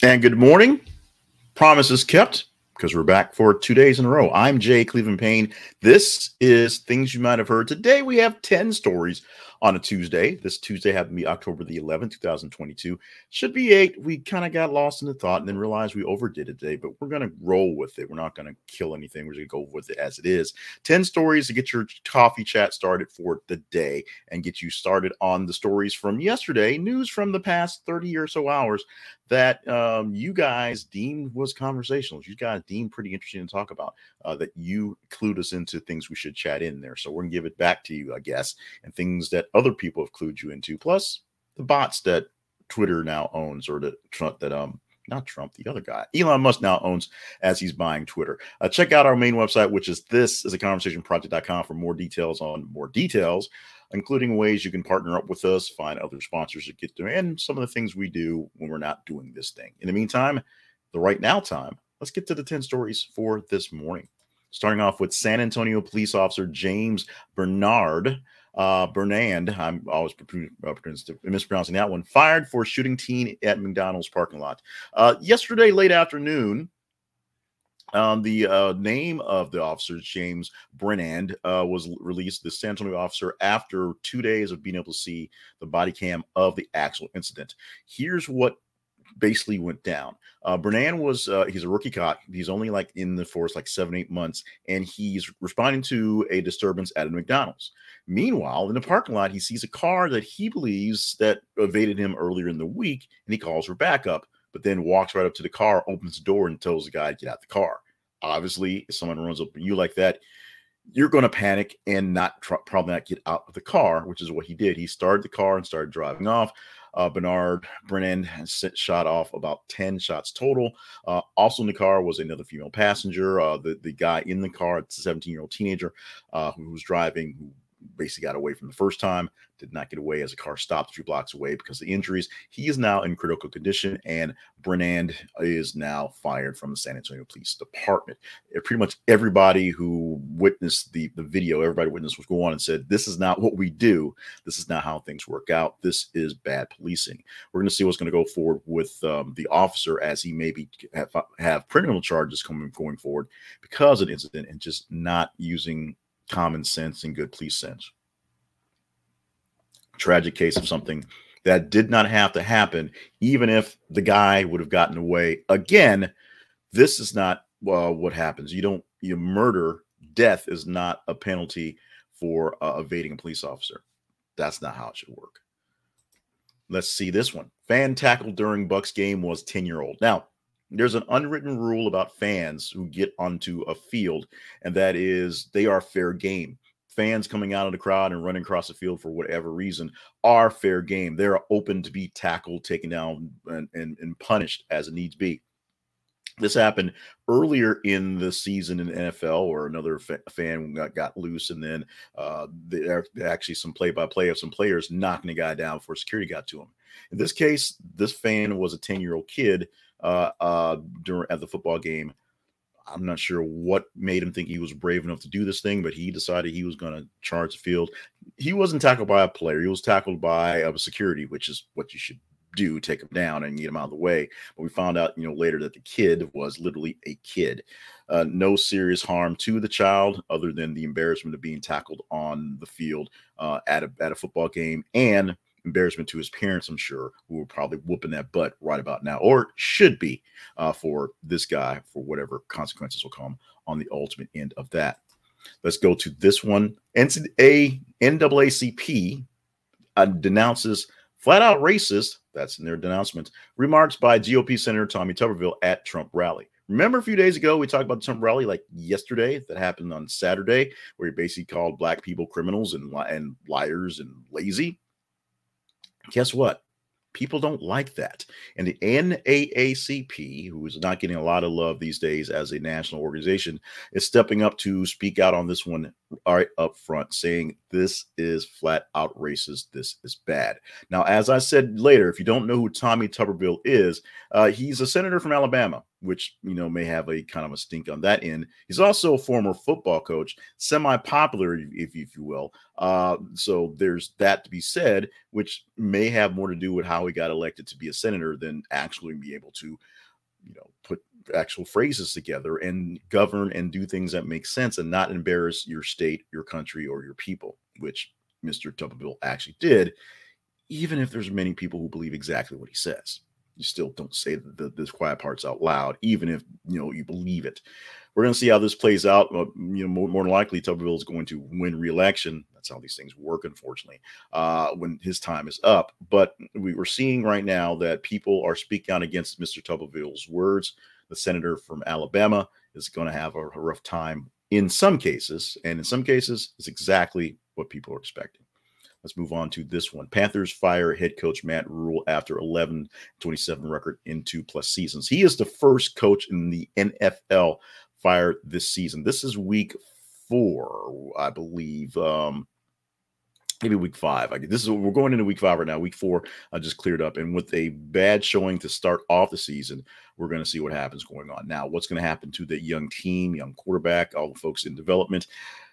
And good morning. Promises kept because we're back for two days in a row. I'm Jay Cleveland Payne. This is Things You Might Have Heard. Today we have 10 stories on a Tuesday. This Tuesday happened to be October the 11th, 2022. Should be eight. We kind of got lost in the thought and then realized we overdid it today, but we're going to roll with it. We're not going to kill anything. We're going to go with it as it is. 10 stories to get your coffee chat started for the day and get you started on the stories from yesterday, news from the past 30 or so hours that um, you guys deemed was conversational. You guys deemed pretty interesting to talk about. Uh, that you clued us into things we should chat in there. So we're gonna give it back to you, I guess, and things that other people have clued you into. Plus the bots that Twitter now owns, or that Trump that um not Trump, the other guy, Elon Musk now owns as he's buying Twitter. Uh, check out our main website, which is this is a conversation project.com for more details on more details including ways you can partner up with us, find other sponsors to get there, and some of the things we do when we're not doing this thing. In the meantime, the right now time, let's get to the 10 stories for this morning. Starting off with San Antonio police officer James Bernard. Uh, Bernand, I'm always uh, mispronouncing that one, fired for shooting teen at McDonald's parking lot. Uh, yesterday, late afternoon, um, the uh, name of the officer, James Brennand, uh, was released, the San Antonio officer, after two days of being able to see the body cam of the actual incident. Here's what basically went down. Uh, Brennand was uh, he's a rookie cop. He's only like in the force like seven eight months, and he's responding to a disturbance at a McDonald's. Meanwhile, in the parking lot, he sees a car that he believes that evaded him earlier in the week, and he calls for backup but then walks right up to the car, opens the door, and tells the guy to get out the car. Obviously, if someone runs up on you like that, you're going to panic and not tr- probably not get out of the car, which is what he did. He started the car and started driving off. Uh, Bernard Brennand shot off about 10 shots total. Uh, also in the car was another female passenger. Uh, the, the guy in the car, it's a 17 year old teenager uh, who was driving, who basically got away from the first time, did not get away as a car stopped a few blocks away because of the injuries. He is now in critical condition, and Brennand is now fired from the San Antonio Police Department. Pretty much everybody who witnessed the, the video, everybody witnessed what's going on and said, This is not what we do. This is not how things work out. This is bad policing. We're going to see what's going to go forward with um, the officer as he maybe have, have criminal charges coming going forward because of the incident and just not using common sense and good police sense. Tragic case of something that did not have to happen, even if the guy would have gotten away. Again, this is not uh, what happens. You don't, you murder, death is not a penalty for uh, evading a police officer. That's not how it should work. Let's see this one. Fan tackled during Bucs game was 10 year old. Now, there's an unwritten rule about fans who get onto a field, and that is they are fair game. Fans coming out of the crowd and running across the field for whatever reason are fair game. They're open to be tackled, taken down, and, and, and punished as it needs be. This happened earlier in the season in the NFL, or another fa- fan got, got, loose, and then uh, there actually some play-by-play of some players knocking a guy down before security got to him. In this case, this fan was a ten-year-old kid uh, uh, during at the football game. I'm not sure what made him think he was brave enough to do this thing, but he decided he was going to charge the field. He wasn't tackled by a player; he was tackled by a security, which is what you should do take him down and get him out of the way. But we found out, you know, later that the kid was literally a kid. Uh, no serious harm to the child other than the embarrassment of being tackled on the field uh, at a at a football game and embarrassment to his parents, I'm sure, who are probably whooping that butt right about now, or should be uh, for this guy for whatever consequences will come on the ultimate end of that. Let's go to this one. NCAA, NAACP uh, denounces flat out racist, that's in their denouncement, remarks by GOP Senator Tommy Tuberville at Trump rally. Remember a few days ago, we talked about the Trump rally like yesterday that happened on Saturday, where he basically called black people criminals and, and liars and lazy? Guess what? People don't like that. And the NAACP, who is not getting a lot of love these days as a national organization, is stepping up to speak out on this one right up front, saying this is flat out racist. This is bad. Now, as I said later, if you don't know who Tommy Tuberville is, uh, he's a senator from Alabama, which you know may have a kind of a stink on that end. He's also a former football coach, semi-popular, if, if you will. Uh, so there's that to be said, which may have more to do with how he got elected to be a senator than actually be able to, you know, put actual phrases together and govern and do things that make sense and not embarrass your state, your country, or your people, which Mr. Tuberville actually did, even if there's many people who believe exactly what he says. You still don't say the, the, the quiet parts out loud, even if you know you believe it. We're going to see how this plays out. Uh, you know, more, more than likely, Tuberville is going to win re-election. That's how these things work, unfortunately, uh, when his time is up. But we, we're seeing right now that people are speaking out against Mr. Tuberville's words the senator from Alabama is going to have a, rough time in some cases. And in some cases, it's exactly what people are expecting. Let's move on to this one. Panthers fire head coach Matt Rhule after 11 27 record in two plus seasons. He is the first coach in the NFL fired this season. This is week four, I believe. Um, maybe week five. I, this is we're going into week five right now. Week four I just cleared up, and with a bad showing to start off the season, we're going to see what happens going on. Now, what's going to happen to the young team, young quarterback, all the folks in development?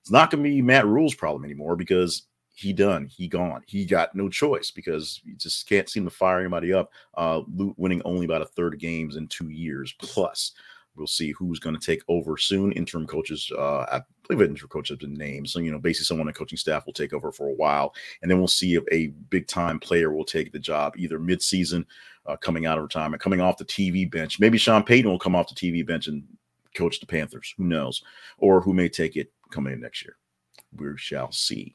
It's not going to be Matt Rhule's problem anymore because he done, he gone, he got no choice because you just can't seem to fire anybody up. Uh, winning only about a third of games in two years plus. We'll see who's going to take over soon. Interim coaches, uh, believe interim coach has been named. So, you know, basically someone on the coaching staff will take over for a while. And then we'll see if a big time player will take the job either mid-season, uh, coming out of retirement, coming off the TV bench. Maybe Sean Payton will come off the TV bench and coach the Panthers. Who knows? Or who may take it coming in next year. We shall see.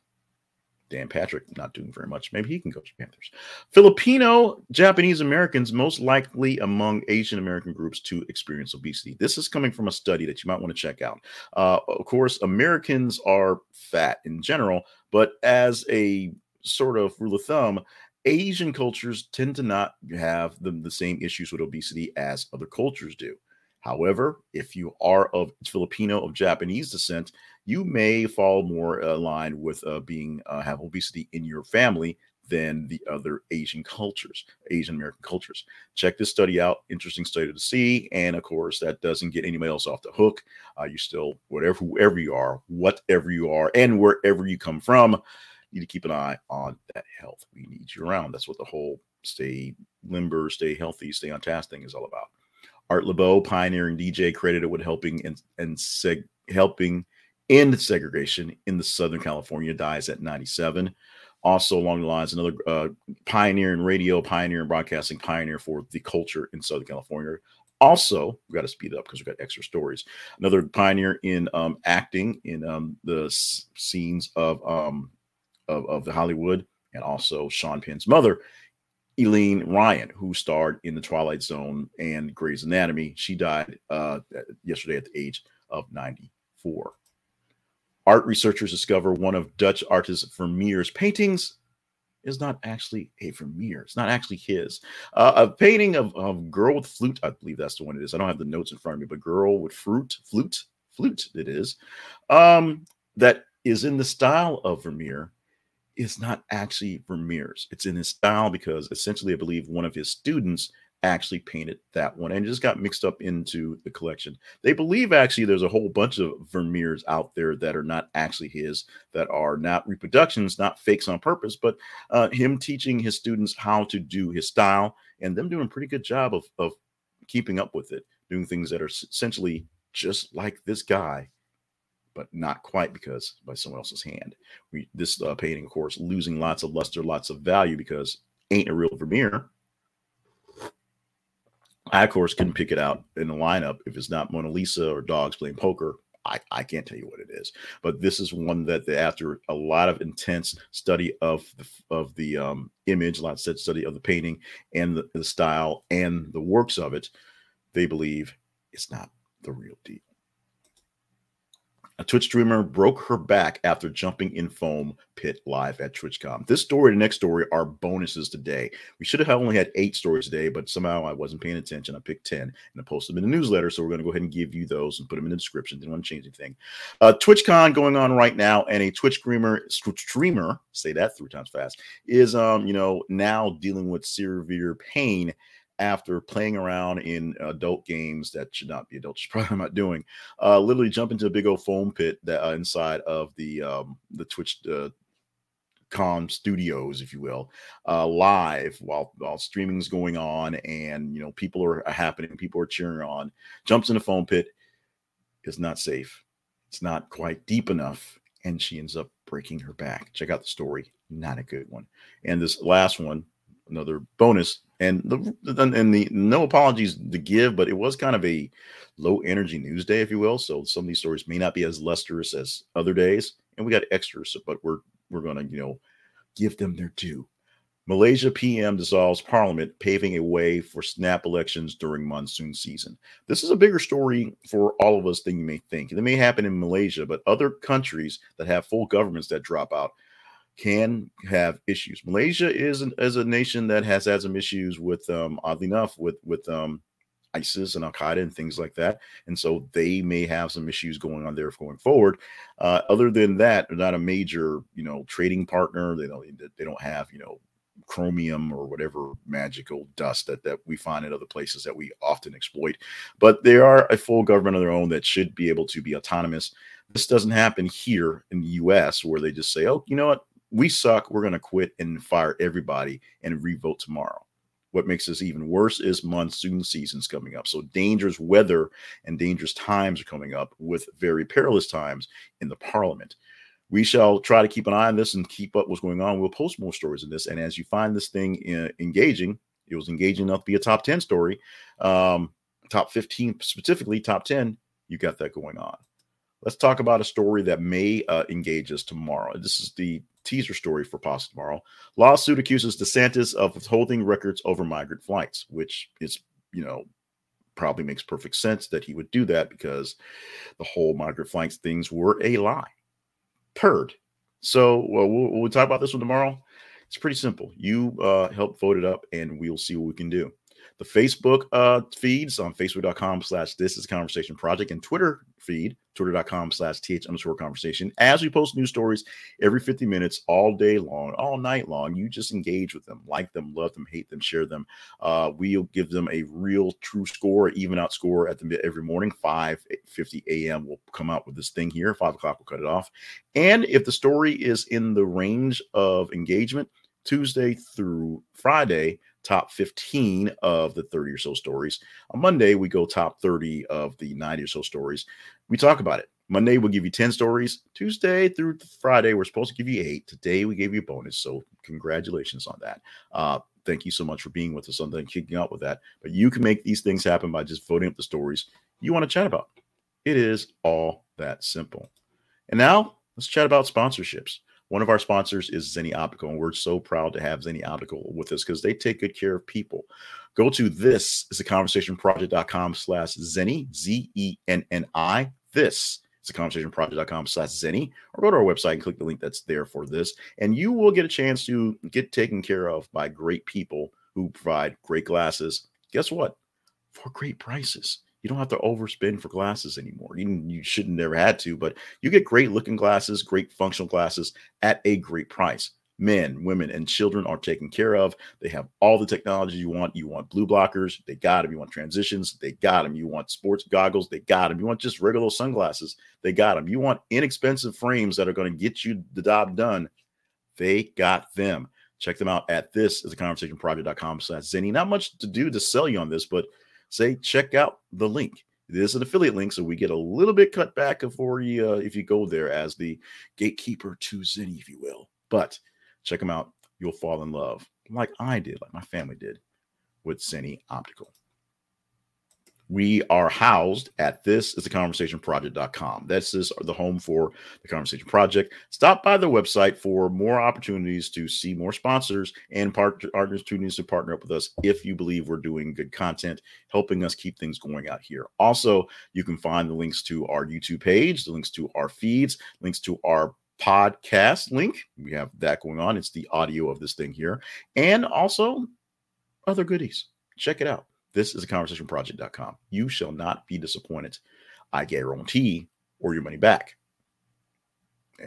Dan Patrick not doing very much. Maybe he can coach Panthers. Filipino Japanese Americans most likely among Asian American groups to experience obesity. This is coming from a study that you might want to check out. Uh, of course, Americans are fat in general, but as a sort of rule of thumb, Asian cultures tend to not have the, the same issues with obesity as other cultures do. However, if you are of Filipino of Japanese descent, you may fall more aligned with uh, being uh, have obesity in your family than the other Asian cultures, Asian American cultures. Check this study out. Interesting study to see. And of course, that doesn't get anybody else off the hook. Uh, you still, whatever, whoever you are, whatever you are, and wherever you come from, you need to keep an eye on that health. We need you around. That's what the whole stay limber, stay healthy, stay on task thing is all about. Art Laboe, pioneering DJ, credited with helping and and seg- helping end segregation in the Southern California, dies at 97. Also, along the lines, another uh, pioneer in radio, pioneer in broadcasting, pioneer for the culture in Southern California. Also, we've got to speed up because we've got extra stories. Another pioneer in um, acting in um, the s- scenes of, um, of of the Hollywood, and also Sean Penn's mother, Eileen Ryan, who starred in The Twilight Zone and Grey's Anatomy. She died uh, yesterday at the age of 94. Art researchers discover one of Dutch artist Vermeer's paintings is not actually a Vermeer. It's not actually his. Uh, a painting of, of girl with flute. I believe that's the one it is. I don't have the notes in front of me, but girl with fruit, flute, flute. It is. Um, that is in the style of Vermeer. Is not actually Vermeer's. It's in his style because essentially, I believe one of his students actually painted that one and just got mixed up into the collection. They believe actually there's a whole bunch of Vermeers out there that are not actually his, that are not reproductions, not fakes on purpose, but uh, him teaching his students how to do his style and them doing a pretty good job of, of keeping up with it, doing things that are essentially just like this guy. But not quite because by someone else's hand. We this uh, painting, of course, losing lots of luster, lots of value because ain't a real Vermeer I, of course, couldn't pick it out in the lineup if it's not Mona Lisa or dogs playing poker. I, I can't tell you what it is, but this is one that the, after a lot of intense study of the of the um, image, a lot of study of the painting and the, the style and the works of it, they believe it's not the real deal. A Twitch streamer broke her back after jumping in foam pit live at TwitchCon. This story and the next story are bonuses today. We should have only had eight stories today, but somehow I wasn't paying attention. I picked 10 and I posted them in the newsletter. So we're going to go ahead and give you those and put them in the description. Didn't want to change anything. Uh, TwitchCon going on right now, and a Twitch streamer, streamer, say that three times fast, is um, you know, now dealing with severe pain after playing around in adult games that should not be adult, she's probably not doing. Uh, literally jump into a big old foam pit that uh, inside of the um, the Twitch uh, com studios, if you will, uh, live while while streaming's going on, and you know people are happening, people are cheering on. Jumps in a foam pit is not safe. It's not quite deep enough, and she ends up breaking her back. Check out the story. Not a good one. And this last one, another bonus and the and the no apologies to give, but it was kind of a low energy news day, if you will. So some of these stories may not be as lustrous as other days, and we got extras, but we're we're gonna you know give them their due. Malaysia PM dissolves parliament, paving a way for snap elections during monsoon season. This is a bigger story for all of us than you may think. It may happen in Malaysia, but other countries that have full governments that drop out can have issues. Malaysia is an, is a nation that has had some issues with, um, oddly enough, with with um, ISIS and Al Qaeda and things like that, and so they may have some issues going on there going forward. Uh, other than that, they're not a major, you know, trading partner. They don't they don't have you know chromium or whatever magical dust that, that we find in other places that we often exploit. But they are a full government of their own that should be able to be autonomous. This doesn't happen here in the US where they just say, oh, you know what? We suck. We're going to quit and fire everybody and revote tomorrow. What makes this even worse is monsoon season's coming up. So dangerous weather and dangerous times are coming up with very perilous times in the parliament. We shall try to keep an eye on this and keep up what's going on. We'll post more stories in this. And as you find this thing uh, engaging, it was engaging enough to be a top 10 story, um, top 15 specifically, top 10, you got that going on. Let's talk about a story that may uh, engage us tomorrow. This is the teaser story for Pasta tomorrow. Lawsuit accuses DeSantis of withholding records over migrant flights, which is, you know, probably makes perfect sense that he would do that because the whole migrant flights things were a lie. Third, so well, we'll, talk about this one tomorrow. It's pretty simple. You uh, help vote it up, and we'll see what we can do the Facebook uh, feeds on facebook.com slash this is conversation project and Twitter feed, twitter.com slash th underscore conversation. As we post new stories every 50 minutes, all day long, all night long, you just engage with them, like them, love them, hate them, share them. Uh, we'll give them a real true score, even out score at the every morning, 5 50 a.m. We'll come out with this thing here. Five o'clock, we'll cut it off. And if the story is in the range of engagement, Tuesday through Friday, top 15 of the 30 or so stories. On Monday, we go top 30 of the 90 or so stories. We talk about it. Monday, we'll give you 10 stories. Tuesday through Friday, we're supposed to give you eight. Today, we gave you a bonus. So, congratulations on that. Uh, thank you so much for being with us on and kicking out with that. But you can make these things happen by just voting up the stories you want to chat about. It is all that simple. And now, let's chat about sponsorships. One of our sponsors is Zenni Optical, and we're so proud to have Zenni Optical with us because they take good care of people. Go to this is a conversation project.com slash Zenni, Z E N N I. This is a conversation project.com slash Zenni, or go to our website and click the link that's there for this, and you will get a chance to get taken care of by great people who provide great glasses. Guess what? For great prices you don't have to overspend for glasses anymore. You, you shouldn't never had to, but you get great looking glasses, great functional glasses at a great price. Men, women, and children are taken care of. They have all the technology you want. You want blue blockers, they got them. You want transitions, they got them. You want sports goggles, they got them. You want just regular sunglasses, they got them. You want inexpensive frames that are going to get you the job done, they got them. Check them out at this is a conversation project.com slash Zenni. Not much to do to sell you on this, but say check out the link. It is an affiliate link, so we get a little bit cut back for you uh, if you go there as the gatekeeper to Zenni, if you will. But check them out. You'll fall in love, like I did, like my family did, with Zenni Optical. we are housed at this is the conversation project.com. This is the home for the conversation project. Stop by the website for more opportunities to see more sponsors and partner opportunities to partner up with us if you believe we're doing good content, helping us keep things going out here. Also, you can find the links to our YouTube page, the links to our feeds, links to our podcast link. We have that going on. It's the audio of this thing here, and also other goodies. Check it out. This is a conversationproject.com. You shall not be disappointed. I guarantee or your money back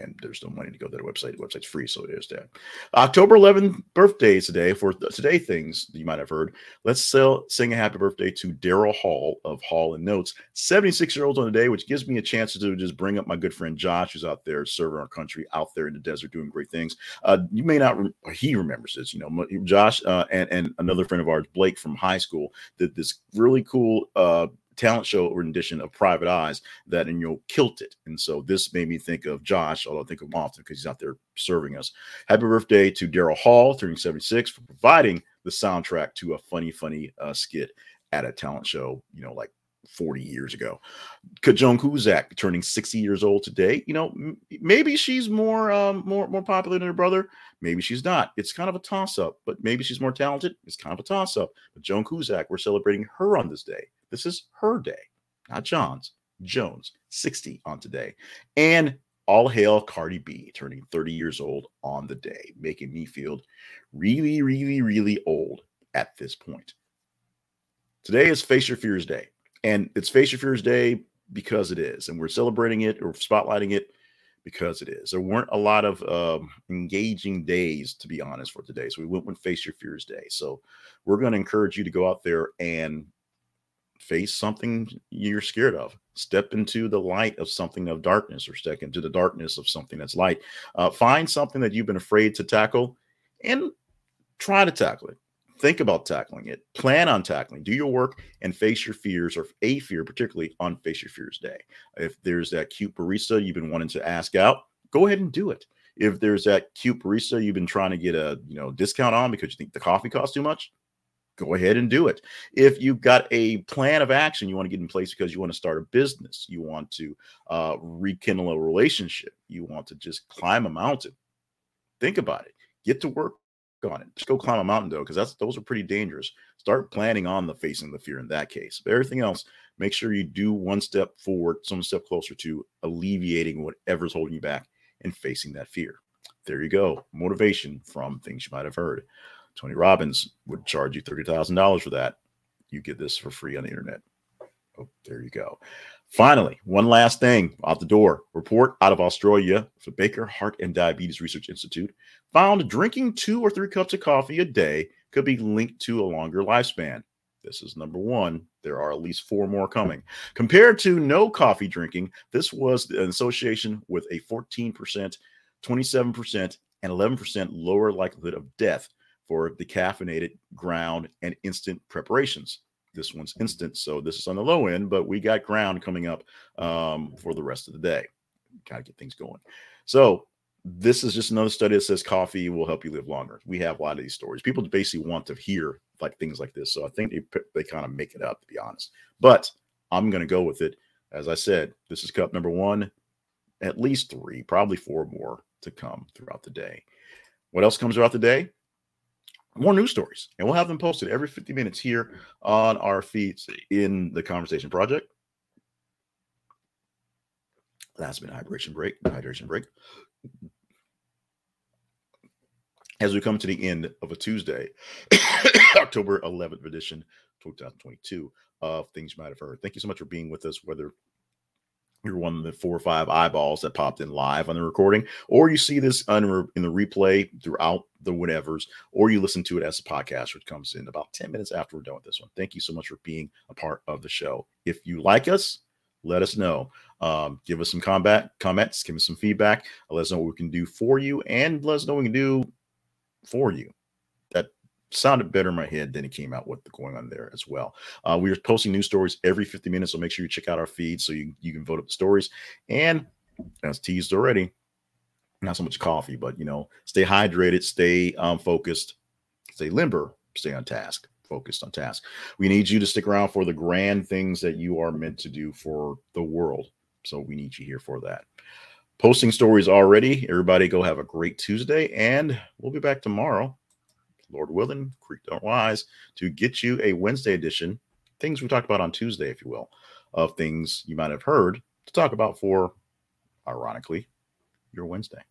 and there's no money to go to the website. The website's free, so it is that. October 11th birthday today. For today things you might have heard, let's sell, sing a happy birthday to Daryl Hall of Hall and Oates, 76 year old on the day, which gives me a chance to just bring up my good friend Josh, who's out there serving our country out there in the desert doing great things. Uh, you may not, re- he remembers this, you know, Josh uh, and and another friend of ours, Blake from high school, did this really cool. Uh, talent show rendition of Private Eyes that and you'll kilt it. And so this made me think of Josh, although I think of him often because he's out there serving us. Happy birthday to Daryl Hall, turning 76, for providing the soundtrack to a funny, funny uh, skit at a talent show, you know, like 40 years ago. Joan Cusack turning 60 years old today. You know, m- maybe she's more um, more more popular than her brother. Maybe she's not. It's kind of a toss up. But maybe she's more talented. It's kind of a toss up. But Joan Cusack, we're celebrating her on this day. This is her day, not John's. Jones, 60 on today. And all hail Cardi B, turning 30 years old on the day, making me feel really, really, really old at this point. Today is Face Your Fears Day. And it's Face Your Fears Day because it is. And we're celebrating it or spotlighting it because it is. There weren't a lot of um, engaging days, to be honest, for today. So we went with Face Your Fears Day. So we're going to encourage you to go out there and face something you're scared of. Step into the light of something of darkness or step into the darkness of something that's light. Uh, find something that you've been afraid to tackle and try to tackle it think about tackling it, plan on tackling, do your work, and face your fears or a fear, particularly on Face Your Fears Day. If there's that cute barista you've been wanting to ask out, go ahead and do it. If there's that cute barista you've been trying to get a you know discount on because you think the coffee costs too much, go ahead and do it. If you've got a plan of action you want to get in place because you want to start a business, you want to uh, rekindle a relationship, you want to just climb a mountain, think about it. Get to work on it. Just go climb a mountain though, because that's those are pretty dangerous. Start planning on the facing the fear in that case. But everything else, make sure you do one step forward, some step closer to alleviating whatever's holding you back and facing that fear. There you go. Motivation from things you might have heard. Tony Robbins would charge you $30,000 for that. You get this for free on the internet. Oh, there you go. Finally, one last thing out the door. Report out of Australia for Baker Heart and Diabetes Research Institute found drinking two or three cups of coffee a day could be linked to a longer lifespan. This is number one. There are at least four more coming. Compared to no coffee drinking, this was an association with a 14%, 27%, and 11% lower likelihood of death for the caffeinated, ground, and instant preparations. This one's instant, so this is on the low end, but we got ground coming up um, for the rest of the day. Got to get things going. So this is just another study that says coffee will help you live longer. We have a lot of these stories. People basically want to hear like things like this, so I think they they kind of make it up to be honest. But I'm going to go with it. As I said, this is cup number one. At least three, probably four more to come throughout the day. What else comes throughout the day? More news stories, and we'll have them posted every 50 minutes here on our feeds in the Conversation Project. Last minute hydration break, hydration break. As we come to the end of a Tuesday, October 11th edition, 2022 of Things You Might Have Heard. Thank you so much for being with us, whether you're one of the four or five eyeballs that popped in live on the recording, or you see this in the replay throughout the whatevers, or you listen to it as a podcast, which comes in about 10 minutes after we're done with this one. Thank you so much for being a part of the show. If you like us, let us know. Um, give us some combat comments, give us some feedback, let us know what we can do for you, and let us know what we can do for you sounded better in my head than it came out with going on there as well. Uh, we are posting new stories every 50 minutes, so make sure you check out our feed so you, you can vote up the stories. And as teased already, not so much coffee, but you know, stay hydrated, stay um, focused, stay limber, stay on task. focused on task. We need you to stick around for the grand things that you are meant to do for the world. So we need you here for that. Posting stories already. Everybody go have a great Tuesday, and we'll be back tomorrow, Lord willing, Creek Don't Wise, to get you a Wednesday edition, things we talked about on Tuesday, if you will, of things you might have heard to talk about for, ironically, your Wednesday.